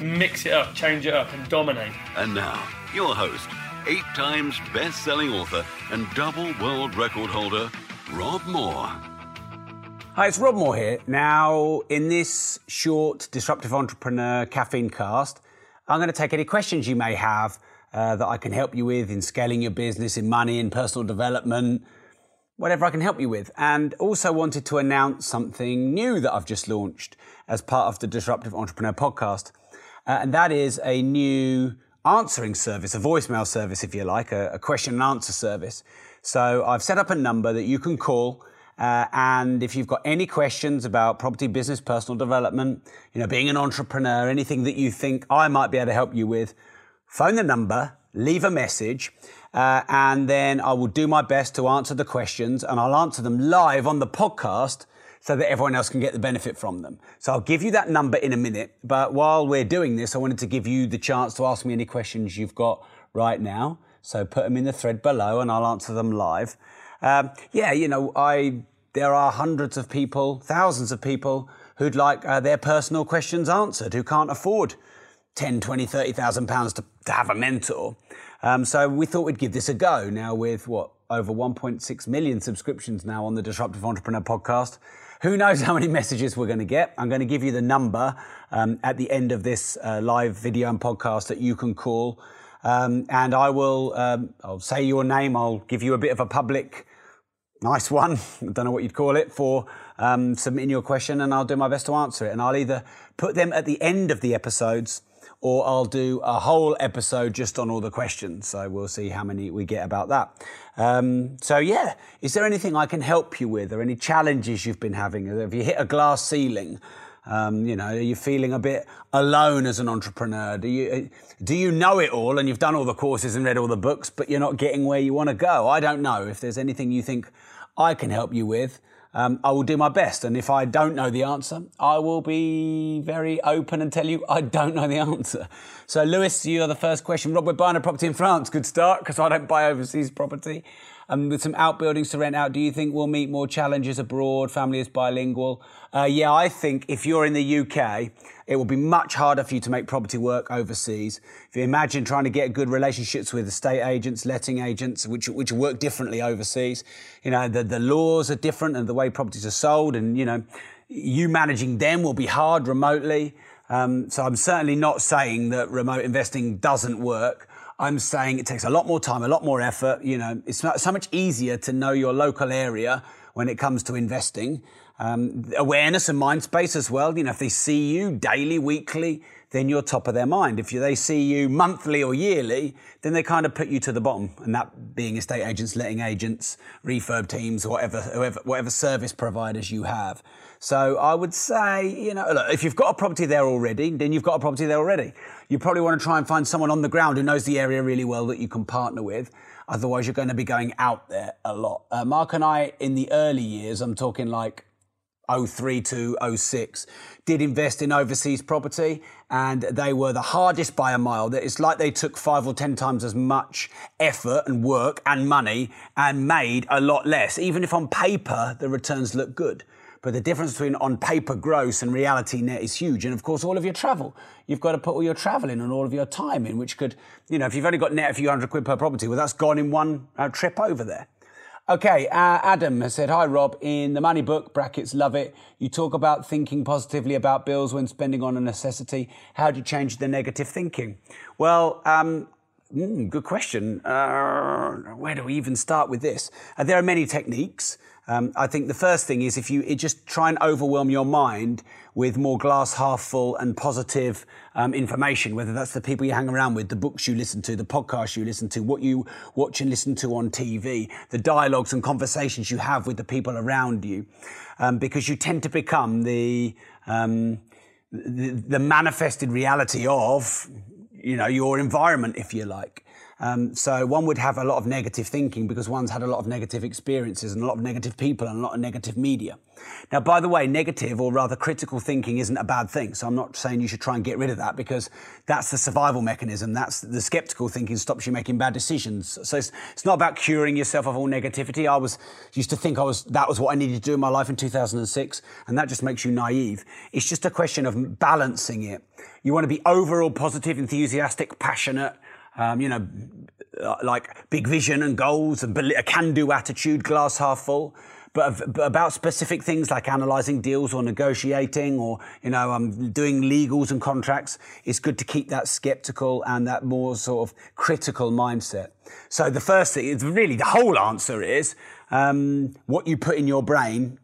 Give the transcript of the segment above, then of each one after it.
Mix it up, change it up, and dominate. And now, your host, eight times best selling author and double world record holder, Rob Moore. Hi, it's Rob Moore here. Now, in this short Disruptive Entrepreneur Caffeine cast, I'm going to take any questions you may have uh, that I can help you with in scaling your business, in money, in personal development, whatever I can help you with. And also wanted to announce something new that I've just launched as part of the Disruptive Entrepreneur podcast. Uh, and that is a new answering service, a voicemail service, if you like, a, a question and answer service. So I've set up a number that you can call. Uh, and if you've got any questions about property, business, personal development, you know, being an entrepreneur, anything that you think I might be able to help you with, phone the number, leave a message, uh, and then I will do my best to answer the questions, and I'll answer them live on the podcast so that everyone else can get the benefit from them. So I'll give you that number in a minute, but while we're doing this, I wanted to give you the chance to ask me any questions you've got right now. So put them in the thread below, and I'll answer them live. Um, yeah, you know, I there are hundreds of people, thousands of people who'd like uh, their personal questions answered, who can't afford 10, 20, 30,000 pounds to, to have a mentor. Um, so we thought we'd give this a go now with what, over 1.6 million subscriptions now on the Disruptive Entrepreneur podcast. Who knows how many messages we're going to get? I'm going to give you the number um, at the end of this uh, live video and podcast that you can call. Um, and I will, um, I'll say your name. I'll give you a bit of a public nice one. I don't know what you'd call it for um, submitting your question, and I'll do my best to answer it. And I'll either put them at the end of the episodes, or I'll do a whole episode just on all the questions. So we'll see how many we get about that. Um, so yeah, is there anything I can help you with, or any challenges you've been having? Have you hit a glass ceiling? Um, you know, are you feeling a bit alone as an entrepreneur? Do you do you know it all and you've done all the courses and read all the books, but you're not getting where you want to go? I don't know. If there's anything you think I can help you with, um, I will do my best. And if I don't know the answer, I will be very open and tell you I don't know the answer. So, Lewis, you are the first question. Rob, we're buying a property in France. Good start because I don't buy overseas property. Um, with some outbuildings to rent out, do you think we'll meet more challenges abroad? Family is bilingual. Uh, yeah, I think if you're in the UK, it will be much harder for you to make property work overseas. If you imagine trying to get good relationships with estate agents, letting agents, which which work differently overseas, you know the the laws are different and the way properties are sold, and you know you managing them will be hard remotely. Um, so I'm certainly not saying that remote investing doesn't work. I'm saying it takes a lot more time, a lot more effort. You know, it's so much easier to know your local area when it comes to investing. Um, awareness and mind space as well. You know, if they see you daily, weekly, then you're top of their mind. If they see you monthly or yearly, then they kind of put you to the bottom. And that being estate agents, letting agents, refurb teams, whatever, whoever, whatever service providers you have. So I would say, you know, look, if you've got a property there already, then you've got a property there already. You probably want to try and find someone on the ground who knows the area really well that you can partner with. Otherwise, you're going to be going out there a lot. Uh, Mark and I, in the early years, I'm talking like 03 to 06 did invest in overseas property and they were the hardest by a mile it's like they took five or ten times as much effort and work and money and made a lot less even if on paper the returns look good but the difference between on paper gross and reality net is huge. And of course, all of your travel. You've got to put all your travel in and all of your time in, which could, you know, if you've only got net a few hundred quid per property, well, that's gone in one uh, trip over there. Okay, uh, Adam has said, Hi, Rob. In the money book, brackets, love it. You talk about thinking positively about bills when spending on a necessity. How do you change the negative thinking? Well, um, mm, good question. Uh, where do we even start with this? Uh, there are many techniques. Um, I think the first thing is if you just try and overwhelm your mind with more glass half full and positive um, information, whether that's the people you hang around with, the books you listen to, the podcasts you listen to, what you watch and listen to on TV, the dialogues and conversations you have with the people around you, um, because you tend to become the um, the, the manifested reality of, you know, your environment, if you like. Um, so one would have a lot of negative thinking because one's had a lot of negative experiences and a lot of negative people and a lot of negative media. Now, by the way, negative or rather critical thinking isn't a bad thing. So I'm not saying you should try and get rid of that because that's the survival mechanism. That's the skeptical thinking stops you making bad decisions. So it's, it's not about curing yourself of all negativity. I was used to think I was that was what I needed to do in my life in 2006, and that just makes you naive. It's just a question of balancing it. You want to be overall positive, enthusiastic, passionate um, you know, uh, like big vision and goals and a can-do attitude, glass half full. But, about specific things like analysing deals or negotiating or you know um, doing legals and contracts, it's good to keep that sceptical and that more sort of critical mindset. So the first thing is really the whole answer is um, what you put in your brain,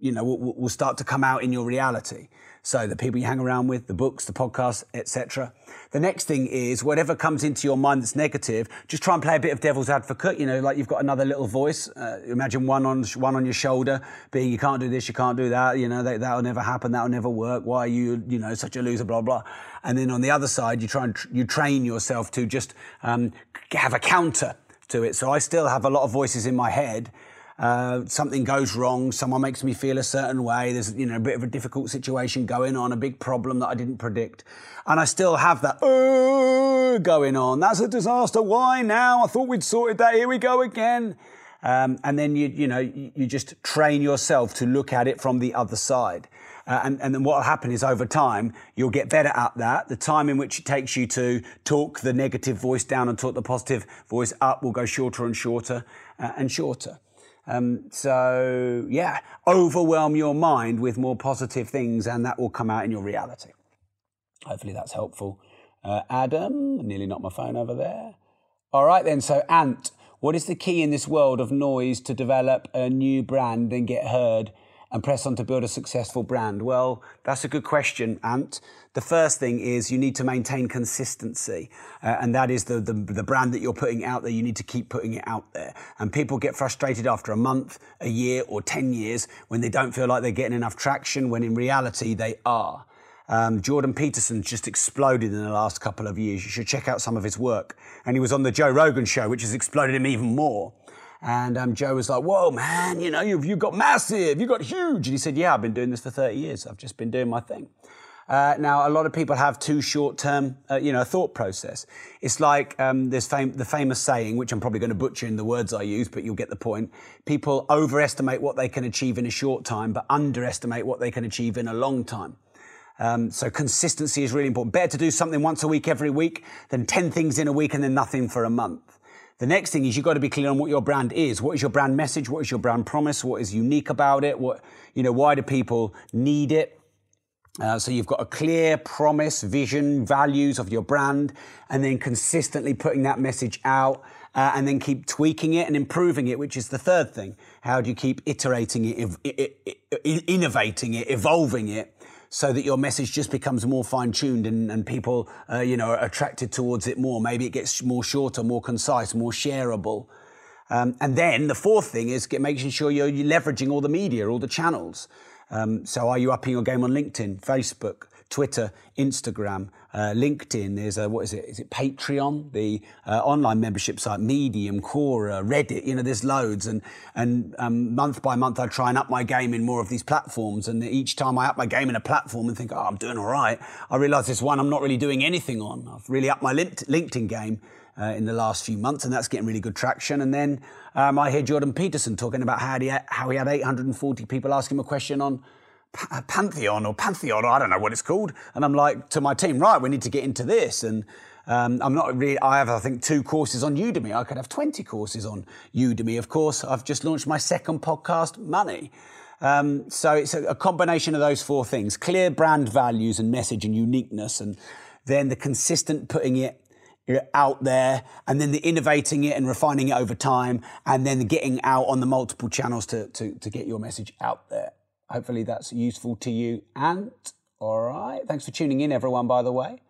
you know, will, will start to come out in your reality. So the people you hang around with, the books, the podcasts, etc. The next thing is whatever comes into your mind that's negative, just try and play a bit of devil's advocate. You know, like you've got another little voice. Uh, imagine one on one on your shoulder, being you can't do this, you can't do that. You know, that, that'll never happen. That'll never work. Why are you, you know, such a loser? Blah blah. And then on the other side, you try and tr- you train yourself to just um, have a counter to it. So I still have a lot of voices in my head uh, something goes wrong, someone makes me feel a certain way, there's you know a bit of a difficult situation going on, a big problem that I didn't predict, and I still have that uh, going on. That's a disaster. Why now? I thought we'd sorted that. Here we go again. Um, and then you you know you, you just train yourself to look at it from the other side. Uh, and, and then what will happen is over time, you'll get better at that. The time in which it takes you to talk the negative voice down and talk the positive voice up will go shorter and shorter uh, and shorter. Um, so, yeah, overwhelm your mind with more positive things, and that will come out in your reality. Hopefully, that's helpful. Uh, Adam, nearly knocked my phone over there. All right, then. So, Ant, what is the key in this world of noise to develop a new brand and get heard and press on to build a successful brand? Well, that's a good question, Ant. The first thing is you need to maintain consistency, uh, and that is the, the, the brand that you're putting out there. You need to keep putting it out there, and people get frustrated after a month, a year, or ten years when they don't feel like they're getting enough traction. When in reality they are. Um, Jordan Peterson just exploded in the last couple of years. You should check out some of his work. And he was on the Joe Rogan show, which has exploded him even more. And um, Joe was like, Whoa, man, you know, you've, you've got massive, you've got huge. And he said, Yeah, I've been doing this for 30 years. I've just been doing my thing. Uh, now, a lot of people have too short-term, uh, you know, thought process. It's like um, this fam- the famous saying, which I'm probably going to butcher in the words I use, but you'll get the point. People overestimate what they can achieve in a short time, but underestimate what they can achieve in a long time. Um, so consistency is really important. Better to do something once a week every week than 10 things in a week and then nothing for a month. The next thing is you've got to be clear on what your brand is. What is your brand message? What is your brand promise? What is unique about it? What, you know, why do people need it? Uh, so you've got a clear promise, vision, values of your brand, and then consistently putting that message out, uh, and then keep tweaking it and improving it, which is the third thing. How do you keep iterating it, innovating it, evolving it? So that your message just becomes more fine tuned and, and people, uh, you know, are attracted towards it more. Maybe it gets more shorter, more concise, more shareable. Um, and then the fourth thing is get, making sure you're, you're leveraging all the media, all the channels. Um, so are you upping your game on LinkedIn, Facebook, Twitter, Instagram, uh, LinkedIn? There's a, what is it? Is it Patreon? The uh, online membership site, Medium, Quora, Reddit. You know, there's loads. And, and um, month by month, I try and up my game in more of these platforms. And each time I up my game in a platform and think, oh, I'm doing all right, I realize there's one I'm not really doing anything on. I've really upped my LinkedIn game uh, in the last few months, and that's getting really good traction. And then um, I hear Jordan Peterson talking about how he, had, how he had 840 people ask him a question on Pantheon or Pantheon, or I don't know what it's called. And I'm like to my team, right, we need to get into this. And um, I'm not really, I have, I think, two courses on Udemy. I could have 20 courses on Udemy. Of course, I've just launched my second podcast, Money. Um, so it's a, a combination of those four things clear brand values and message and uniqueness, and then the consistent putting it out there and then the innovating it and refining it over time and then getting out on the multiple channels to, to, to get your message out there. Hopefully that's useful to you. And all right, thanks for tuning in, everyone, by the way.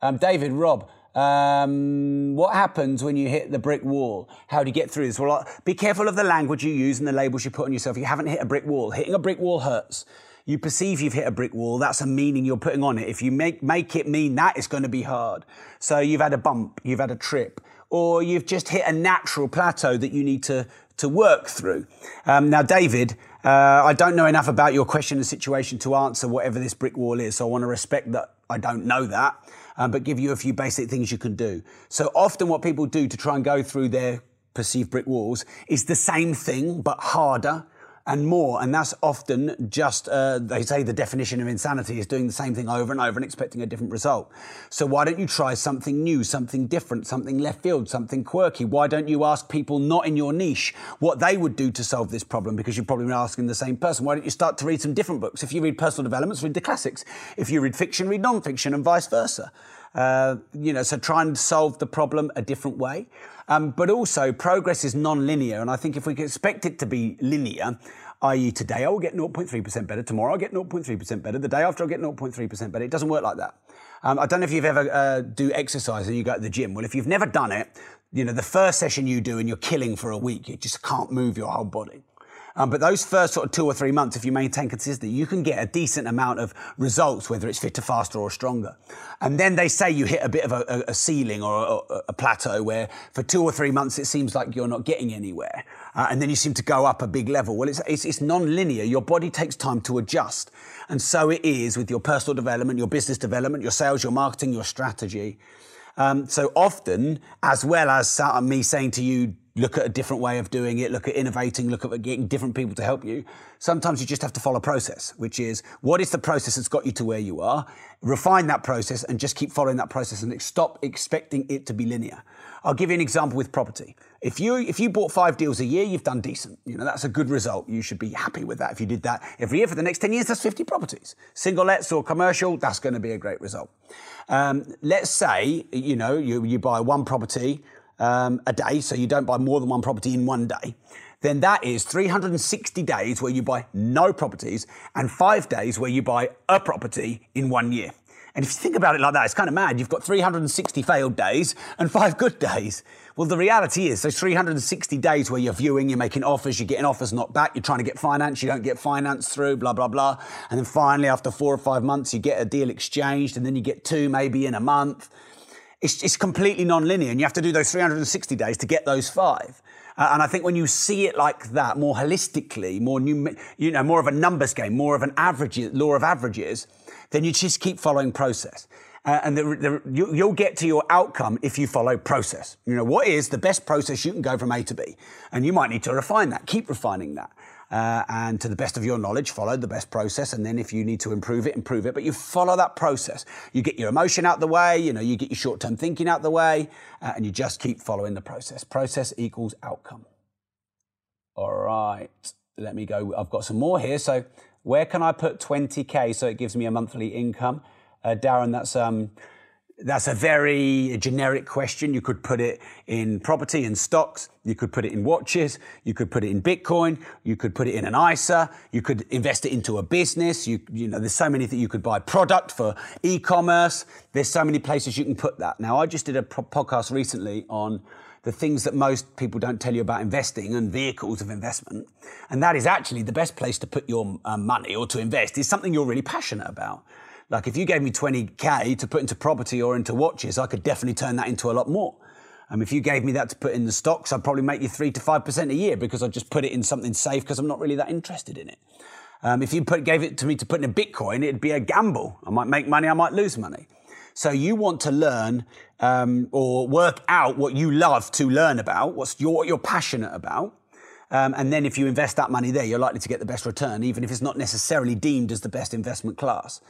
Um, David, Rob, um, what happens when you hit the brick wall? How do you get through this? Well, be careful of the language you use and the labels you put on yourself. You haven't hit a brick wall. Hitting a brick wall hurts. You perceive you've hit a brick wall. That's a meaning you're putting on it. If you make, make it mean that, it's going to be hard. So you've had a bump, you've had a trip, or you've just hit a natural plateau that you need to, to work through. Um, now, David, uh, I don't know enough about your question and situation to answer whatever this brick wall is. So I want to respect that I don't know that, um, but give you a few basic things you can do. So often what people do to try and go through their perceived brick walls is the same thing, but harder and more. And that's often just, uh, they say the definition of insanity is doing the same thing over and over and expecting a different result. So why don't you try something new, something different, something left field, something quirky? Why don't you ask people not in your niche what they would do to solve this problem? Because you're probably asking the same person. Why don't you start to read some different books? If you read personal developments, read the classics. If you read fiction, read non-fiction and vice versa. Uh, you know, so try and solve the problem a different way. Um, but also, progress is non-linear, and I think if we expect it to be linear, i.e., today I will get 0.3% better, tomorrow I'll get 0.3% better, the day after I'll get 0.3% better. It doesn't work like that. Um, I don't know if you've ever uh, do exercise and you go to the gym. Well, if you've never done it, you know the first session you do and you're killing for a week, you just can't move your whole body. Um, but those first sort of two or three months, if you maintain consistency, you can get a decent amount of results, whether it's fitter, faster, or stronger. And then they say you hit a bit of a, a ceiling or a, a, plateau where for two or three months it seems like you're not getting anywhere. Uh, and then you seem to go up a big level. Well, it's, it's, it's non-linear. Your body takes time to adjust. And so it is with your personal development, your business development, your sales, your marketing, your strategy. Um, so often, as well as me saying to you, look at a different way of doing it, look at innovating, look at getting different people to help you. Sometimes you just have to follow process, which is what is the process that's got you to where you are? Refine that process and just keep following that process and stop expecting it to be linear. I'll give you an example with property. If you if you bought five deals a year, you've done decent. You know that's a good result. You should be happy with that. If you did that every year for the next ten years, that's fifty properties. Single lets or commercial, that's going to be a great result. Um, let's say you know you you buy one property um, a day, so you don't buy more than one property in one day, then that is 360 days where you buy no properties and five days where you buy a property in one year. And if you think about it like that, it's kind of mad. You've got 360 failed days and five good days. Well, the reality is those 360 days where you're viewing, you're making offers, you're getting offers not back, you're trying to get finance, you don't get finance through, blah, blah, blah. And then finally, after four or five months, you get a deal exchanged, and then you get two maybe in a month. It's, it's completely non-linear, and you have to do those 360 days to get those five. Uh, and I think when you see it like that, more holistically, more new, you know, more of a numbers game, more of an average law of averages, then you just keep following process. Uh, and the, the, you, you'll get to your outcome if you follow process. You know, what is the best process you can go from A to B? And you might need to refine that, keep refining that uh, and to the best of your knowledge, follow the best process. And then if you need to improve it, improve it. But you follow that process. You get your emotion out the way, you know, you get your short term thinking out the way, uh, and you just keep following the process. Process equals outcome. All right, let me go. I've got some more here. So, where can I put 20K so it gives me a monthly income? Uh, Darren, that's um, that's a very generic question. You could put it in property and stocks. You could put it in watches. You could put it in Bitcoin. You could put it in an ISA. You could invest it into a business. You, you know, there's so many that you could buy product for e-commerce. There's so many places you can put that. Now, I just did a podcast recently on the things that most people don't tell you about investing and vehicles of investment. And that is actually the best place to put your uh, money or to invest is something you're really passionate about. Like if you gave me 20K to put into property or into watches, I could definitely turn that into a lot more. Um, if you gave me that to put in the stocks, I'd probably make you three to five percent a year because I'd just put it in something safe because I'm not really that interested in it. Um, if you put, gave it to me to put in a Bitcoin, it'd be a gamble. I might make money, I might lose money. So you want to learn um, or work out what you love to learn about, what's your, what you're passionate about. Um, and then if you invest that money there, you're likely to get the best return, even if it's not necessarily deemed as the best investment class.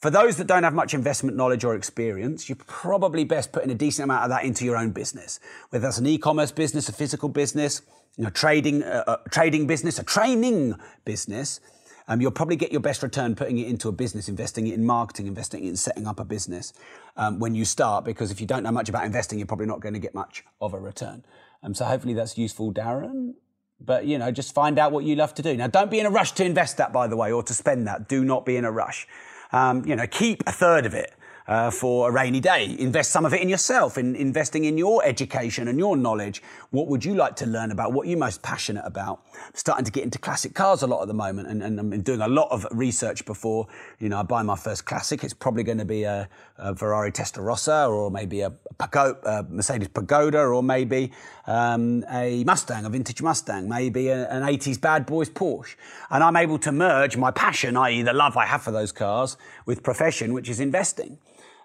For those that don't have much investment knowledge or experience, you're probably best putting a decent amount of that into your own business, whether that's an e-commerce business, a physical business, you know, trading, uh, uh, trading business, a training business. Um, you'll probably get your best return putting it into a business, investing it in marketing, investing it in setting up a business um, when you start. Because if you don't know much about investing, you're probably not going to get much of a return. Um, so hopefully that's useful, Darren. But you know, just find out what you love to do. Now, don't be in a rush to invest that, by the way, or to spend that. Do not be in a rush um, you know, keep a third of it. Uh, for a rainy day. Invest some of it in yourself, in investing in your education and your knowledge. What would you like to learn about? What are you most passionate about? I'm starting to get into classic cars a lot at the moment, and, and I'm doing a lot of research before you know I buy my first classic. It's probably going to be a, a Ferrari Testarossa, or maybe a, Pagoda, a Mercedes Pagoda, or maybe um, a Mustang, a vintage Mustang, maybe a, an 80s bad boys Porsche. And I'm able to merge my passion, i.e., the love I have for those cars, with profession, which is investing.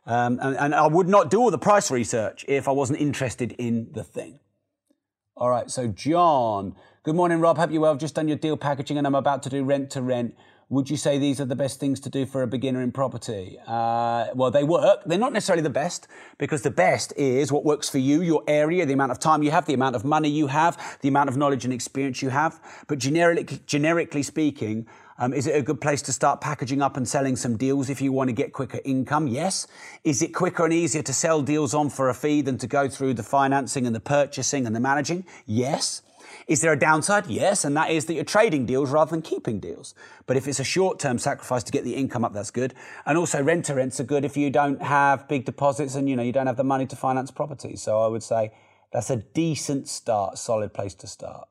Um, and, and I would not do all the price research if I wasn't interested in the thing. All right, so John, good morning, Rob. Hope you're well. Just done your deal packaging and I'm about to do rent to rent. Would you say these are the best things to do for a beginner in property? Uh, well, they work. They're not necessarily the best because the best is what works for you, your area, the amount of time you have, the amount of money you have, the amount of knowledge and experience you have. But generically, generically speaking, um, is it a good place to start packaging up and selling some deals if you want to get quicker income? Yes. Is it quicker and easier to sell deals on for a fee than to go through the financing and the purchasing and the managing? Yes. Is there a downside? Yes, and that is that you're trading deals rather than keeping deals. But if it's a short term sacrifice to get the income up, that's good. And also rent to rents are good if you don't have big deposits and you know you don't have the money to finance properties. So I would say that's a decent start, solid place to start.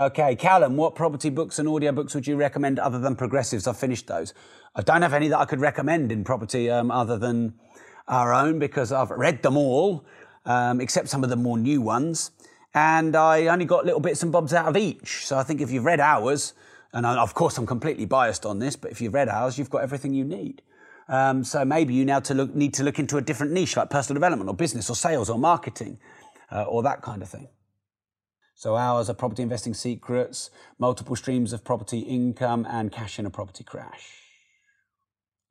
Okay, Callum, what property books and audiobooks would you recommend other than progressives? I've finished those. I don't have any that I could recommend in property um, other than our own because I've read them all, um, except some of the more new ones and I only got little bits and bobs out of each. So I think if you've read ours, and of course I'm completely biased on this, but if you've read ours, you've got everything you need. Um, so maybe you now to look, need to look into a different niche like personal development or business or sales or marketing uh, or that kind of thing. So ours are property investing secrets, multiple streams of property income, and cash in a property crash.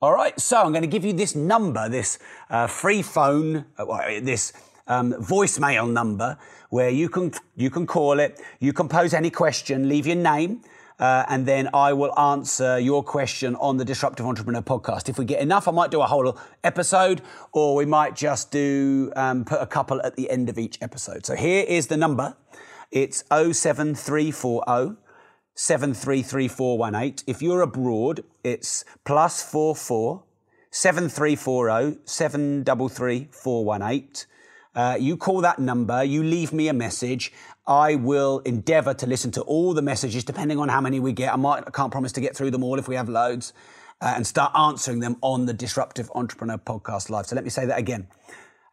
All right, so I'm going to give you this number, this uh, free phone, uh, this um, voicemail number where you can you can call it. You can pose any question, leave your name. Uh, and then I will answer your question on the Disruptive Entrepreneur podcast. If we get enough, I might do a whole episode, or we might just do um, put a couple at the end of each episode. So here is the number. It's 07340 733418. If you're abroad, it's plus 44 7340 733418. Uh, you call that number, you leave me a message. I will endeavor to listen to all the messages, depending on how many we get. I might, I can't promise to get through them all if we have loads, uh, and start answering them on the Disruptive Entrepreneur Podcast Live. So let me say that again.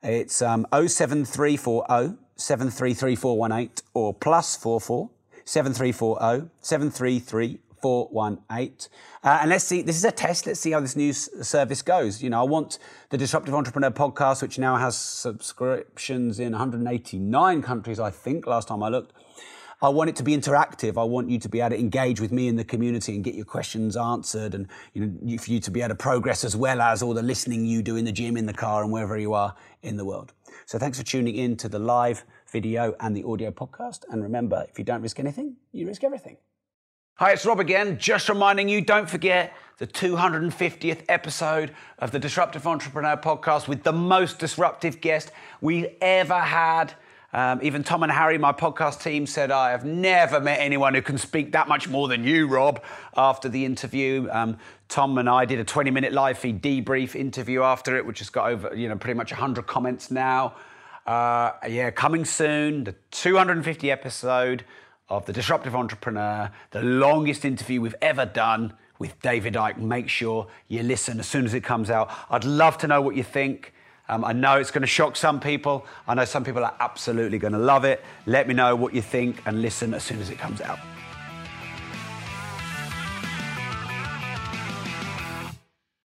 It's um, 07340 733418 or plus 44 7340 733 418. Uh, and let's see, this is a test. Let's see how this news service goes. You know, I want the Disruptive Entrepreneur podcast, which now has subscriptions in 189 countries, I think, last time I looked. I want it to be interactive. I want you to be able to engage with me in the community and get your questions answered, and you know, for you to be able to progress as well as all the listening you do in the gym, in the car, and wherever you are in the world. So thanks for tuning in to the live video and the audio podcast. And remember, if you don't risk anything, you risk everything. Hi, it's Rob again. Just reminding you, don't forget the 250th episode of the Disruptive Entrepreneur podcast with the most disruptive guest we've ever had. Um, even Tom and Harry, my podcast team, said, I have never met anyone who can speak that much more than you, Rob, after the interview. Um, Tom and I did a 20 minute live feed debrief interview after it, which has got over, you know, pretty much 100 comments now. Uh, yeah, coming soon, the 250 episode of The Disruptive Entrepreneur, the longest interview we've ever done with David Icke. Make sure you listen as soon as it comes out. I'd love to know what you think. Um, I know it's going to shock some people. I know some people are absolutely going to love it. Let me know what you think and listen as soon as it comes out.